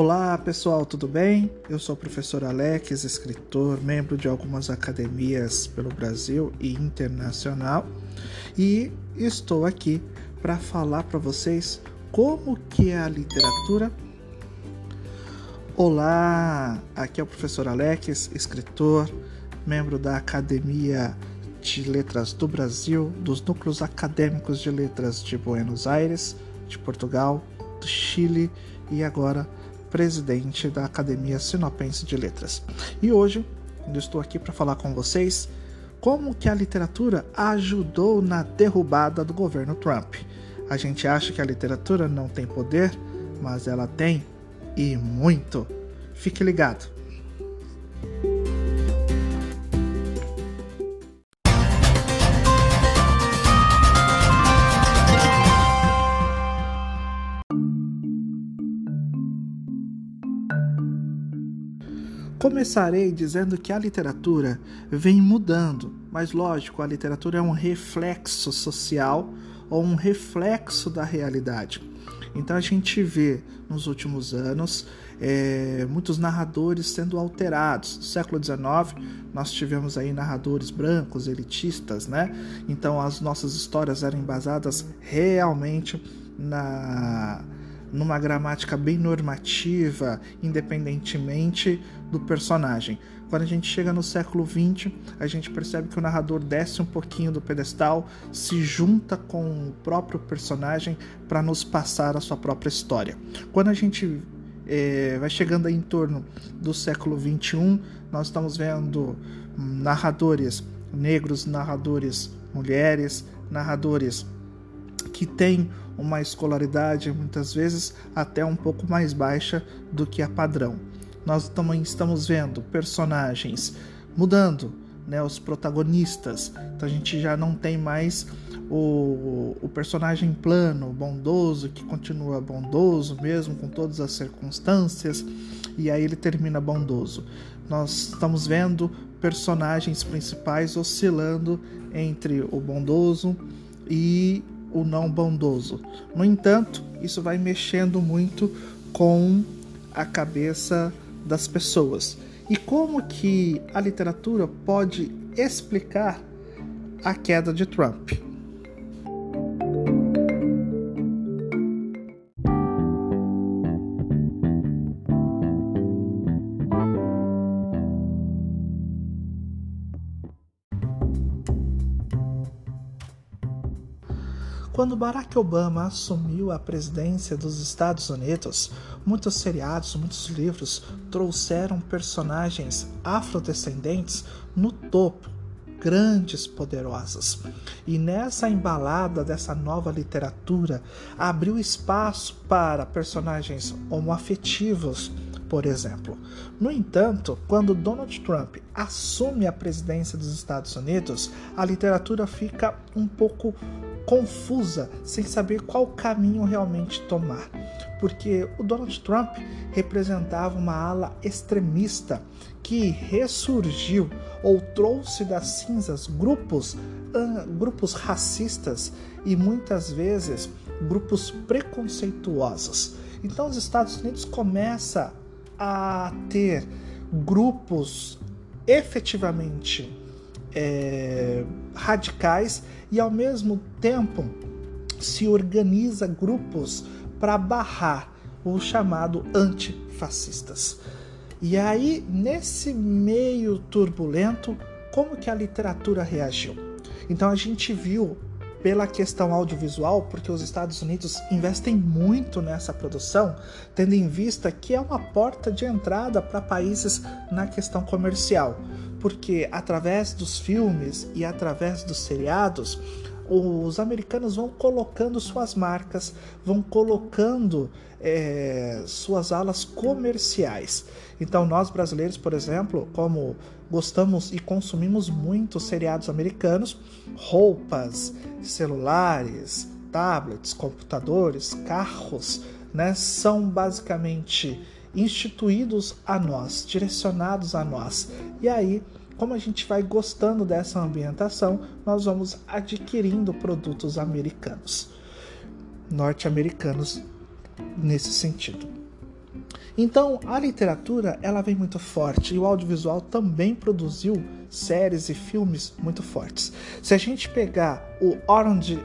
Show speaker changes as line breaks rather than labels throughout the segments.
Olá pessoal, tudo bem? Eu sou o professor Alex, escritor, membro de algumas academias pelo Brasil e internacional, e estou aqui para falar para vocês como que é a literatura. Olá, aqui é o professor Alex, escritor, membro da Academia de Letras do Brasil, dos núcleos acadêmicos de letras de Buenos Aires, de Portugal, do Chile e agora presidente da Academia Sinopense de Letras. E hoje eu estou aqui para falar com vocês como que a literatura ajudou na derrubada do governo Trump. A gente acha que a literatura não tem poder, mas ela tem e muito. Fique ligado. Começarei dizendo que a literatura vem mudando, mas lógico, a literatura é um reflexo social ou um reflexo da realidade. Então a gente vê nos últimos anos é, muitos narradores sendo alterados. No século XIX nós tivemos aí narradores brancos, elitistas, né? Então as nossas histórias eram embasadas realmente na numa gramática bem normativa, independentemente do personagem. Quando a gente chega no século XX, a gente percebe que o narrador desce um pouquinho do pedestal, se junta com o próprio personagem para nos passar a sua própria história. Quando a gente é, vai chegando em torno do século XXI, nós estamos vendo narradores negros, narradores mulheres, narradores que têm uma escolaridade muitas vezes até um pouco mais baixa do que a padrão. Nós também estamos vendo personagens mudando, né, os protagonistas. Então a gente já não tem mais o, o personagem plano, bondoso, que continua bondoso mesmo com todas as circunstâncias, e aí ele termina bondoso. Nós estamos vendo personagens principais oscilando entre o bondoso e o não bondoso. No entanto, isso vai mexendo muito com a cabeça das pessoas. E como que a literatura pode explicar a queda de Trump? Quando Barack Obama assumiu a presidência dos Estados Unidos, muitos seriados, muitos livros trouxeram personagens afrodescendentes no topo, grandes, poderosas. E nessa embalada dessa nova literatura, abriu espaço para personagens homoafetivos, por exemplo. No entanto, quando Donald Trump assume a presidência dos Estados Unidos, a literatura fica um pouco confusa, sem saber qual caminho realmente tomar. Porque o Donald Trump representava uma ala extremista que ressurgiu ou trouxe das cinzas grupos, uh, grupos racistas e muitas vezes grupos preconceituosos. Então os Estados Unidos começa a ter grupos efetivamente é, radicais e ao mesmo tempo se organiza grupos para barrar o chamado antifascistas. E aí, nesse meio turbulento, como que a literatura reagiu? Então a gente viu pela questão audiovisual, porque os Estados Unidos investem muito nessa produção, tendo em vista que é uma porta de entrada para países na questão comercial porque através dos filmes e através dos seriados, os americanos vão colocando suas marcas, vão colocando é, suas alas comerciais. Então, nós brasileiros, por exemplo, como gostamos e consumimos muito seriados americanos, roupas, celulares, tablets, computadores, carros, né, são basicamente instituídos a nós, direcionados a nós. E aí, como a gente vai gostando dessa ambientação, nós vamos adquirindo produtos americanos, norte-americanos nesse sentido. Então, a literatura, ela vem muito forte e o audiovisual também produziu séries e filmes muito fortes. Se a gente pegar o Orange,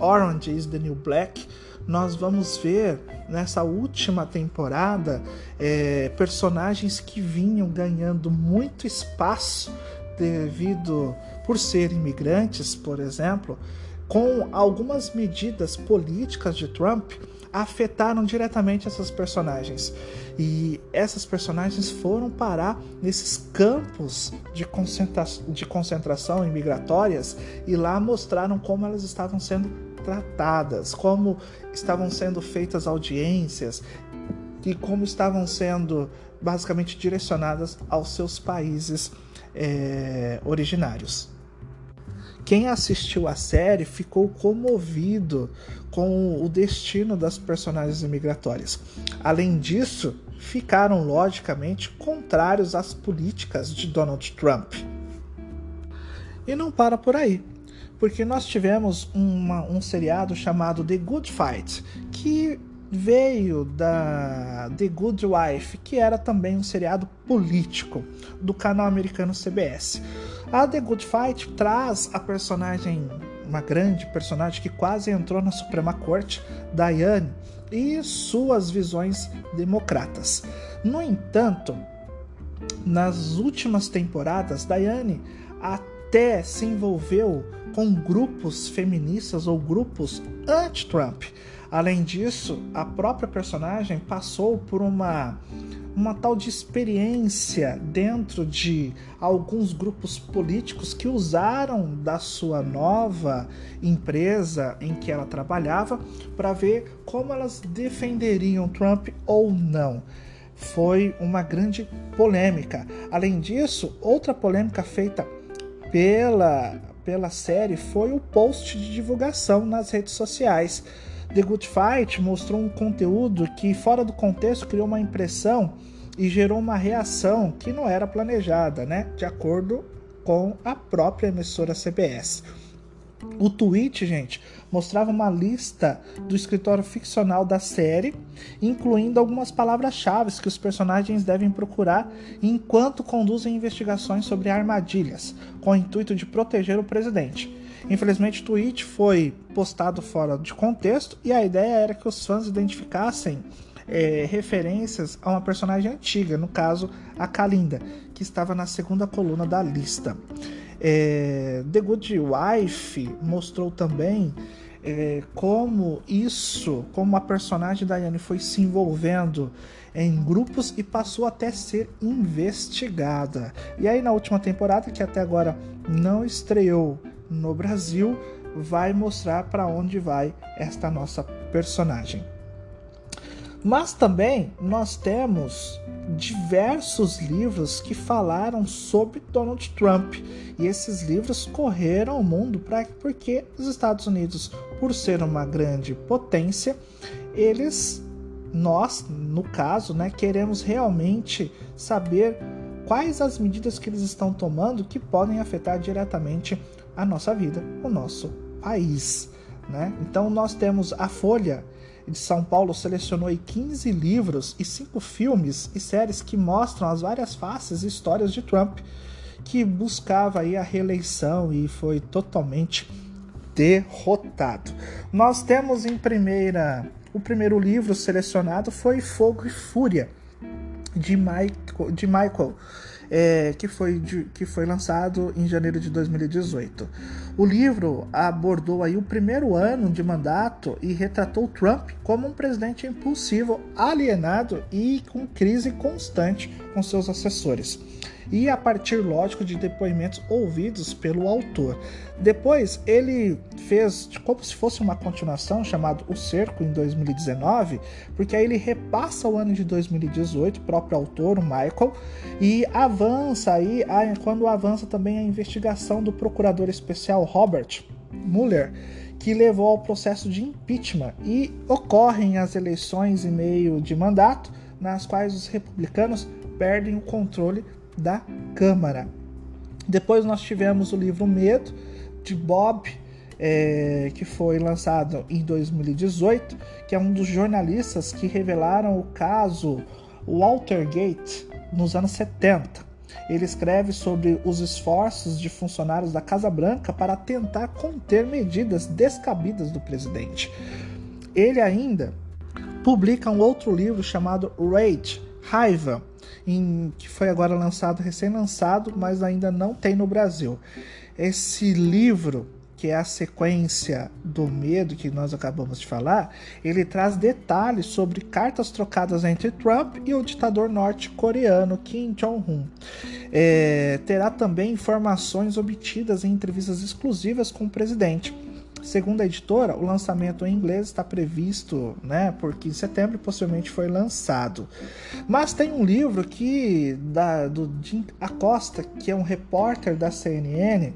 Orange is the New Black, nós vamos ver nessa última temporada é, personagens que vinham ganhando muito espaço devido por serem imigrantes, por exemplo, com algumas medidas políticas de Trump afetaram diretamente essas personagens. E essas personagens foram parar nesses campos de, concentra de concentração imigratórias e lá mostraram como elas estavam sendo tratadas, como estavam sendo feitas audiências e como estavam sendo basicamente direcionadas aos seus países é, originários. Quem assistiu a série ficou comovido com o destino das personagens imigratórias. Além disso, ficaram logicamente contrários às políticas de Donald Trump. E não para por aí, porque nós tivemos uma, um seriado chamado The Good Fight, que veio da The Good Wife, que era também um seriado político do canal americano CBS. A The Good Fight traz a personagem, uma grande personagem que quase entrou na Suprema Corte, Diane, e suas visões democratas. No entanto, nas últimas temporadas, Diane até se envolveu com grupos feministas ou grupos anti-Trump. Além disso, a própria personagem passou por uma uma tal de experiência dentro de alguns grupos políticos que usaram da sua nova empresa em que ela trabalhava para ver como elas defenderiam Trump ou não. Foi uma grande polêmica. Além disso, outra polêmica feita pela, pela série foi o post de divulgação nas redes sociais The Good Fight mostrou um conteúdo que, fora do contexto, criou uma impressão e gerou uma reação que não era planejada, né? De acordo com a própria emissora CBS. O tweet, gente, mostrava uma lista do escritório ficcional da série, incluindo algumas palavras-chave que os personagens devem procurar enquanto conduzem investigações sobre armadilhas, com o intuito de proteger o presidente. Infelizmente, o tweet foi postado fora de contexto e a ideia era que os fãs identificassem é, referências a uma personagem antiga, no caso a Kalinda, que estava na segunda coluna da lista. É, The Good Wife mostrou também é, como isso, como a personagem da Diane foi se envolvendo em grupos e passou até ser investigada. E aí na última temporada, que até agora não estreou no Brasil vai mostrar para onde vai esta nossa personagem. Mas também nós temos diversos livros que falaram sobre Donald Trump e esses livros correram o mundo para porque os Estados Unidos, por ser uma grande potência, eles nós, no caso, né, queremos realmente saber quais as medidas que eles estão tomando que podem afetar diretamente a nossa vida, o nosso país. Né? Então nós temos a Folha de São Paulo selecionou 15 livros e 5 filmes e séries que mostram as várias faces e histórias de Trump, que buscava aí a reeleição e foi totalmente derrotado. Nós temos em primeira, o primeiro livro selecionado foi Fogo e Fúria de Michael, de Michael é, que, foi de, que foi lançado em janeiro de 2018. O livro abordou aí o primeiro ano de mandato e retratou Trump como um presidente impulsivo, alienado e com crise constante com seus assessores e a partir, lógico, de depoimentos ouvidos pelo autor. Depois, ele fez como se fosse uma continuação chamado O Cerco em 2019, porque aí ele repassa o ano de 2018, o próprio autor, o Michael, e avança aí, quando avança também a investigação do procurador especial Robert Mueller que levou ao processo de impeachment e ocorrem as eleições em meio de mandato, nas quais os republicanos perdem o controle da Câmara. Depois nós tivemos o livro Medo, de Bob é, que foi lançado em 2018, que é um dos jornalistas que revelaram o caso Watergate nos anos 70. Ele escreve sobre os esforços de funcionários da Casa Branca para tentar conter medidas descabidas do presidente. Ele ainda publica um outro livro chamado Rage, Raiva, em, que foi agora lançado, recém-lançado, mas ainda não tem no Brasil. Esse livro que é a sequência do medo que nós acabamos de falar, ele traz detalhes sobre cartas trocadas entre Trump e o ditador norte-coreano Kim Jong-un. É, terá também informações obtidas em entrevistas exclusivas com o presidente. Segundo a editora, o lançamento em inglês está previsto né, por 15 de setembro e possivelmente foi lançado. Mas tem um livro que da, do Jim Acosta, que é um repórter da CNN,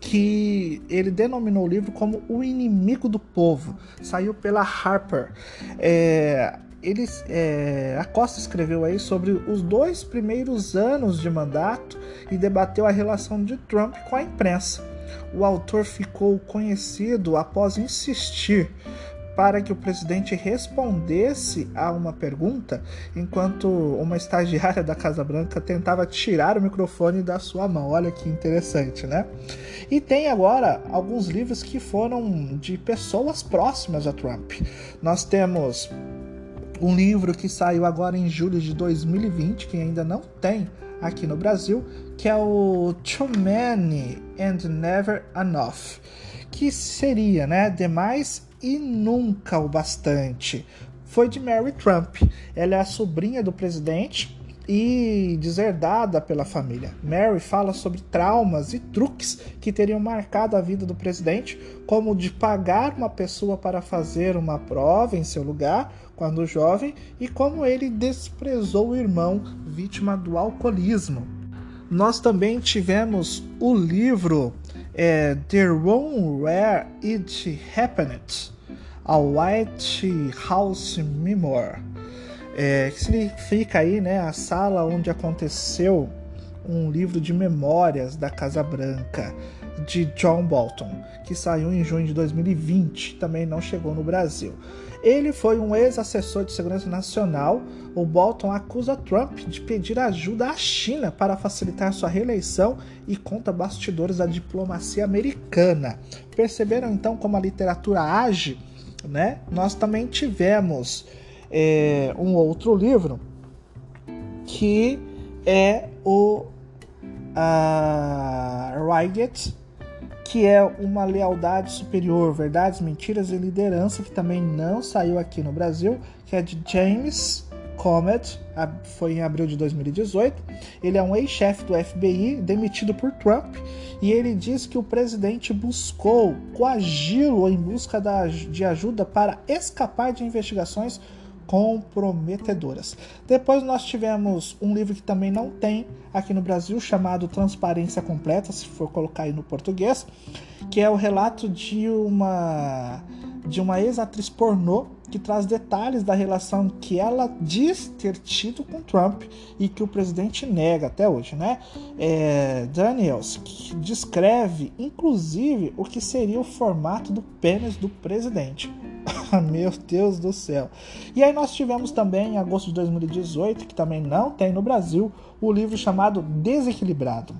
que ele denominou o livro como O Inimigo do Povo. Saiu pela Harper. É, ele, é, a Costa escreveu aí sobre os dois primeiros anos de mandato e debateu a relação de Trump com a imprensa. O autor ficou conhecido após insistir para que o presidente respondesse a uma pergunta, enquanto uma estagiária da Casa Branca tentava tirar o microfone da sua mão. Olha que interessante, né? E tem agora alguns livros que foram de pessoas próximas a Trump. Nós temos um livro que saiu agora em julho de 2020, que ainda não tem aqui no Brasil, que é o Too Many and Never Enough, que seria, né, demais e nunca o bastante. Foi de Mary Trump. Ela é a sobrinha do presidente e deserdada pela família. Mary fala sobre traumas e truques que teriam marcado a vida do presidente, como de pagar uma pessoa para fazer uma prova em seu lugar quando jovem e como ele desprezou o irmão vítima do alcoolismo. Nós também tivemos o livro é, The Room Where It Happened, a White House Memoir, é, que significa aí, né, a sala onde aconteceu um livro de memórias da Casa Branca de John Bolton, que saiu em junho de 2020, também não chegou no Brasil. Ele foi um ex-assessor de segurança nacional. O Bolton acusa Trump de pedir ajuda à China para facilitar sua reeleição e conta bastidores da diplomacia americana. Perceberam então como a literatura age? Né? Nós também tivemos é, um outro livro que é o uh, Reiget que é uma lealdade superior, verdades, mentiras e liderança, que também não saiu aqui no Brasil, que é de James Comet, foi em abril de 2018. Ele é um ex-chefe do FBI, demitido por Trump, e ele diz que o presidente buscou coagi-lo em busca de ajuda para escapar de investigações comprometedoras. Depois nós tivemos um livro que também não tem aqui no Brasil, chamado Transparência Completa, se for colocar aí no português, que é o relato de uma de uma ex-atriz pornô que traz detalhes da relação que ela diz ter tido com Trump e que o presidente nega até hoje, né? É, Daniels descreve, inclusive, o que seria o formato do pênis do presidente. Meu Deus do céu. E aí nós tivemos também, em agosto de 2018, que também não tem no Brasil, o livro chamado Desequilibrado.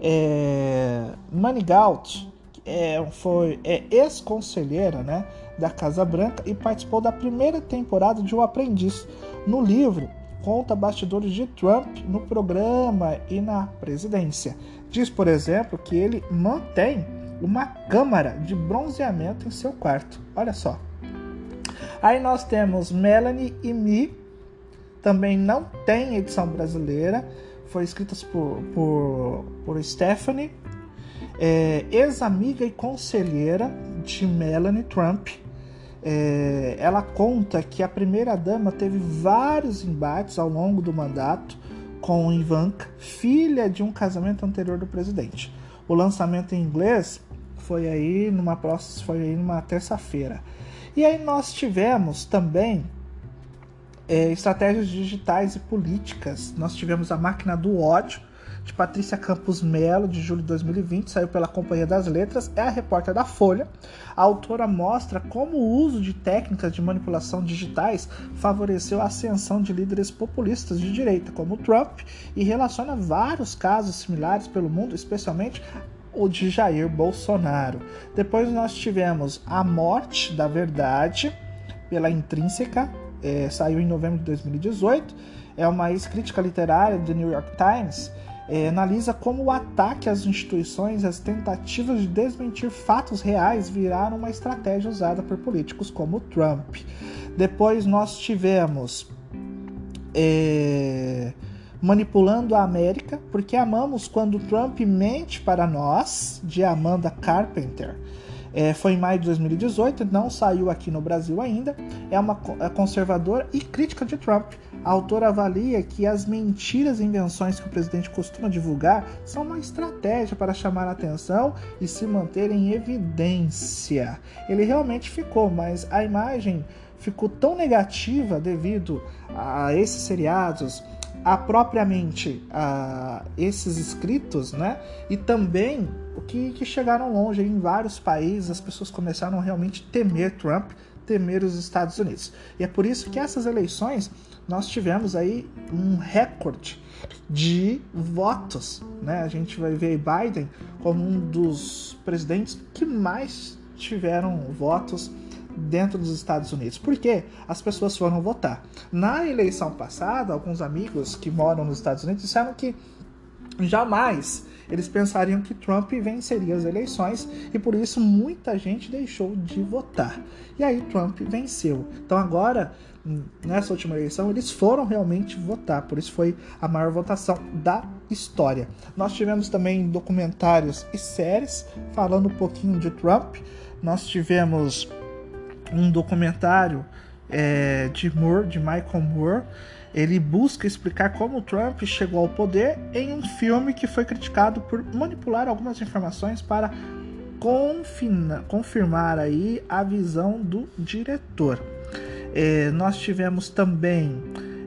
É, Manigault é, foi é ex-conselheira né, da Casa Branca e participou da primeira temporada de O Aprendiz. No livro, conta bastidores de Trump no programa e na presidência. Diz, por exemplo, que ele mantém uma câmara de bronzeamento em seu quarto. Olha só. Aí nós temos Melanie e Me, também não tem edição brasileira, foi escrita por, por, por Stephanie, é, ex-amiga e conselheira de Melanie Trump. É, ela conta que a primeira-dama teve vários embates ao longo do mandato com Ivanka, filha de um casamento anterior do presidente. O lançamento em inglês foi aí numa próxima, foi aí numa terça-feira. E aí nós tivemos também é, estratégias digitais e políticas. Nós tivemos a máquina do ódio de Patrícia Campos Melo, de julho de 2020, saiu pela Companhia das Letras, é a repórter da Folha. A autora mostra como o uso de técnicas de manipulação digitais favoreceu a ascensão de líderes populistas de direita, como Trump, e relaciona vários casos similares pelo mundo, especialmente o de Jair Bolsonaro. Depois nós tivemos A Morte da Verdade, pela Intrínseca, é, saiu em novembro de 2018. É uma ex-crítica literária do New York Times. É, analisa como o ataque às instituições as tentativas de desmentir fatos reais viraram uma estratégia usada por políticos como Trump. Depois nós tivemos é, Manipulando a América, porque amamos quando Trump mente para nós, de Amanda Carpenter. É, foi em maio de 2018, não saiu aqui no Brasil ainda. É uma é conservadora e crítica de Trump. A autora avalia que as mentiras e invenções que o presidente costuma divulgar são uma estratégia para chamar a atenção e se manter em evidência. Ele realmente ficou, mas a imagem ficou tão negativa devido a esses seriados, a propriamente a esses escritos, né? E também o que, que chegaram longe em vários países, as pessoas começaram a realmente temer Trump, temer os Estados Unidos. E é por isso que essas eleições nós tivemos aí um recorde de votos, né? A gente vai ver Biden como um dos presidentes que mais tiveram votos dentro dos Estados Unidos. Porque as pessoas foram votar. Na eleição passada, alguns amigos que moram nos Estados Unidos disseram que jamais eles pensariam que Trump venceria as eleições e por isso muita gente deixou de votar. E aí Trump venceu. Então agora, nessa última eleição, eles foram realmente votar, por isso foi a maior votação da história. Nós tivemos também documentários e séries falando um pouquinho de Trump. Nós tivemos um documentário é, de Moore, de Michael Moore. Ele busca explicar como Trump chegou ao poder em um filme que foi criticado por manipular algumas informações para confina, confirmar aí a visão do diretor. É, nós tivemos também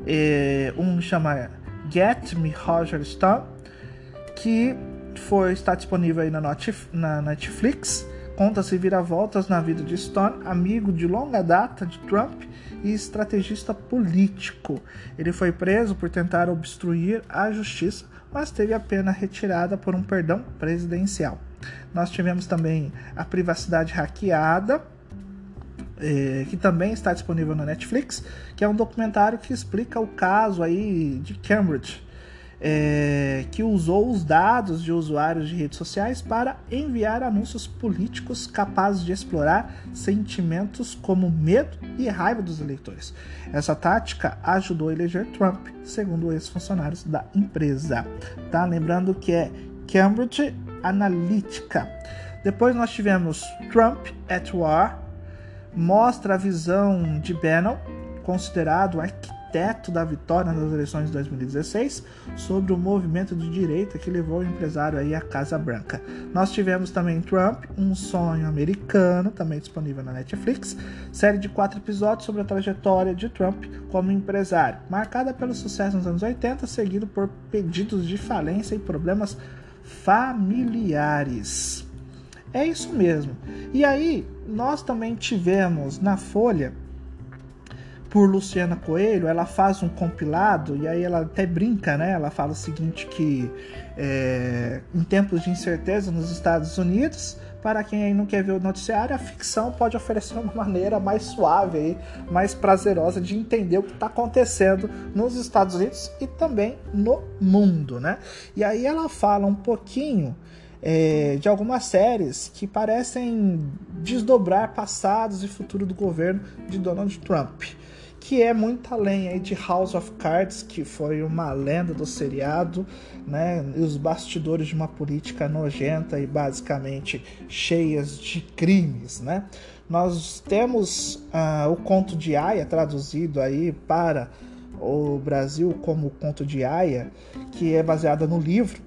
é, um chama Get Me Roger Stone, que foi está disponível aí na, na Netflix Conta-se vira-voltas na vida de Stone, amigo de longa data de Trump e estrategista político. Ele foi preso por tentar obstruir a justiça, mas teve a pena retirada por um perdão presidencial. Nós tivemos também a privacidade hackeada, eh, que também está disponível na Netflix, que é um documentário que explica o caso aí de Cambridge, é, que usou os dados de usuários de redes sociais para enviar anúncios políticos capazes de explorar sentimentos como medo e raiva dos eleitores. Essa tática ajudou a eleger Trump, segundo ex-funcionários da empresa. Tá? Lembrando que é Cambridge Analytica. Depois nós tivemos Trump at War, mostra a visão de Bannon, considerado arquiteto arquiteto da vitória nas eleições de 2016 sobre o movimento de direita que levou o empresário aí à Casa Branca. Nós tivemos também Trump, um sonho americano, também disponível na Netflix, série de quatro episódios sobre a trajetória de Trump como empresário, marcada pelo sucesso nos anos 80, seguido por pedidos de falência e problemas familiares. É isso mesmo. E aí, nós também tivemos na Folha por Luciana Coelho, ela faz um compilado e aí ela até brinca, né? Ela fala o seguinte que é, em tempos de incerteza nos Estados Unidos, para quem não quer ver o noticiário, a ficção pode oferecer uma maneira mais suave, aí, mais prazerosa de entender o que está acontecendo nos Estados Unidos e também no mundo, né? E aí ela fala um pouquinho é, de algumas séries que parecem desdobrar passados e futuro do governo de Donald Trump que é muito além aí de House of Cards, que foi uma lenda do seriado, né? E os bastidores de uma política nojenta e basicamente cheias de crimes, né? Nós temos uh, o conto de Aya traduzido aí para o Brasil como conto de Aya, que é baseado no livro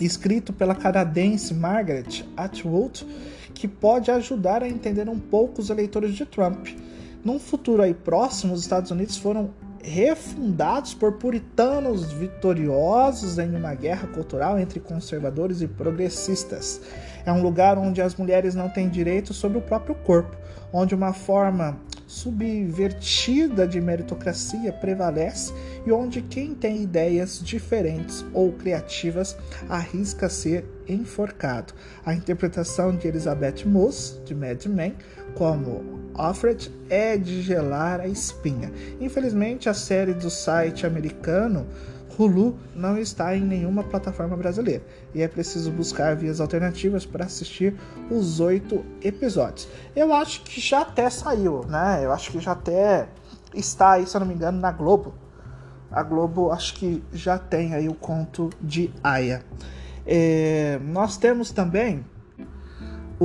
escrito pela canadense Margaret Atwood, que pode ajudar a entender um pouco os eleitores de Trump num futuro aí próximo, os Estados Unidos foram refundados por puritanos vitoriosos em uma guerra cultural entre conservadores e progressistas. É um lugar onde as mulheres não têm direito sobre o próprio corpo, onde uma forma subvertida de meritocracia prevalece e onde quem tem ideias diferentes ou criativas arrisca ser enforcado. A interpretação de Elizabeth Moss, de Mad Men, como Alfred, é de gelar a espinha. Infelizmente, a série do site americano Hulu não está em nenhuma plataforma brasileira e é preciso buscar vias alternativas para assistir os oito episódios. Eu acho que já até saiu, né? Eu acho que já até está aí, se eu não me engano, na Globo. A Globo acho que já tem aí o conto de Aya. É, nós temos também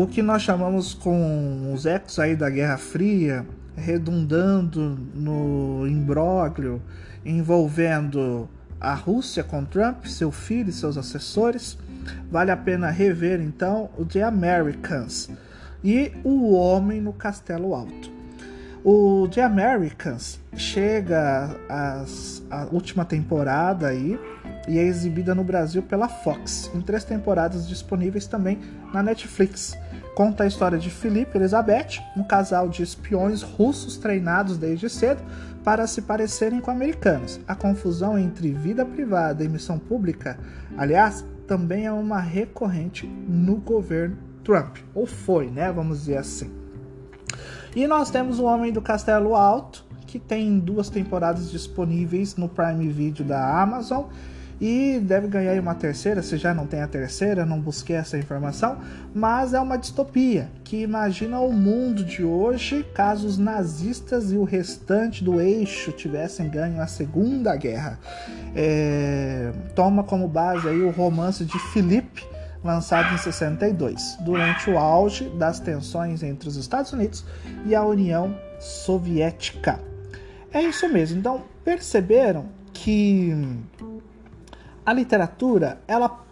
o que nós chamamos com os ecos aí da Guerra Fria, redundando no imbróglio envolvendo a Rússia com Trump, seu filho e seus assessores. Vale a pena rever então o The Americans e O Homem no Castelo Alto. O The Americans chega à última temporada aí e é exibida no Brasil pela Fox, em três temporadas disponíveis também na Netflix. Conta a história de Felipe e Elizabeth, um casal de espiões russos treinados desde cedo para se parecerem com americanos. A confusão entre vida privada e missão pública, aliás, também é uma recorrente no governo Trump, ou foi, né? Vamos dizer assim. E nós temos o Homem do Castelo Alto, que tem duas temporadas disponíveis no Prime Video da Amazon e deve ganhar uma terceira, se já não tem a terceira, não busquei essa informação, mas é uma distopia que imagina o mundo de hoje caso os nazistas e o restante do eixo tivessem ganho a Segunda Guerra. É, toma como base aí o romance de Philippe, lançado em 62, durante o auge das tensões entre os Estados Unidos e a União Soviética. É isso mesmo. Então, perceberam que a literatura ela,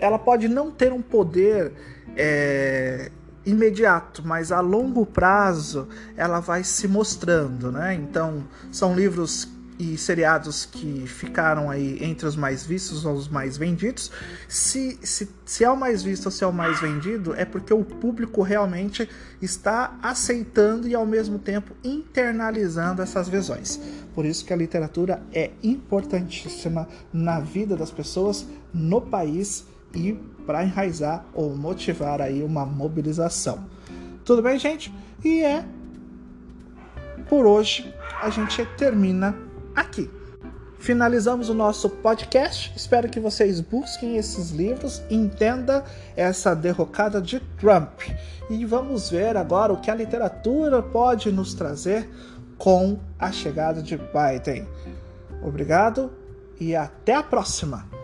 ela pode não ter um poder é, imediato, mas a longo prazo ela vai se mostrando, né? Então são livros e seriados que ficaram aí entre os mais vistos ou os mais vendidos. Se, se, se é o mais visto ou se é o mais vendido, é porque o público realmente está aceitando e ao mesmo tempo internalizando essas visões. Por isso que a literatura é importantíssima na vida das pessoas no país e para enraizar ou motivar aí uma mobilização. Tudo bem, gente? E é por hoje a gente termina aqui. Finalizamos o nosso podcast. Espero que vocês busquem esses livros, entenda essa derrocada de Trump. E vamos ver agora o que a literatura pode nos trazer com a chegada de Biden. Obrigado e até a próxima!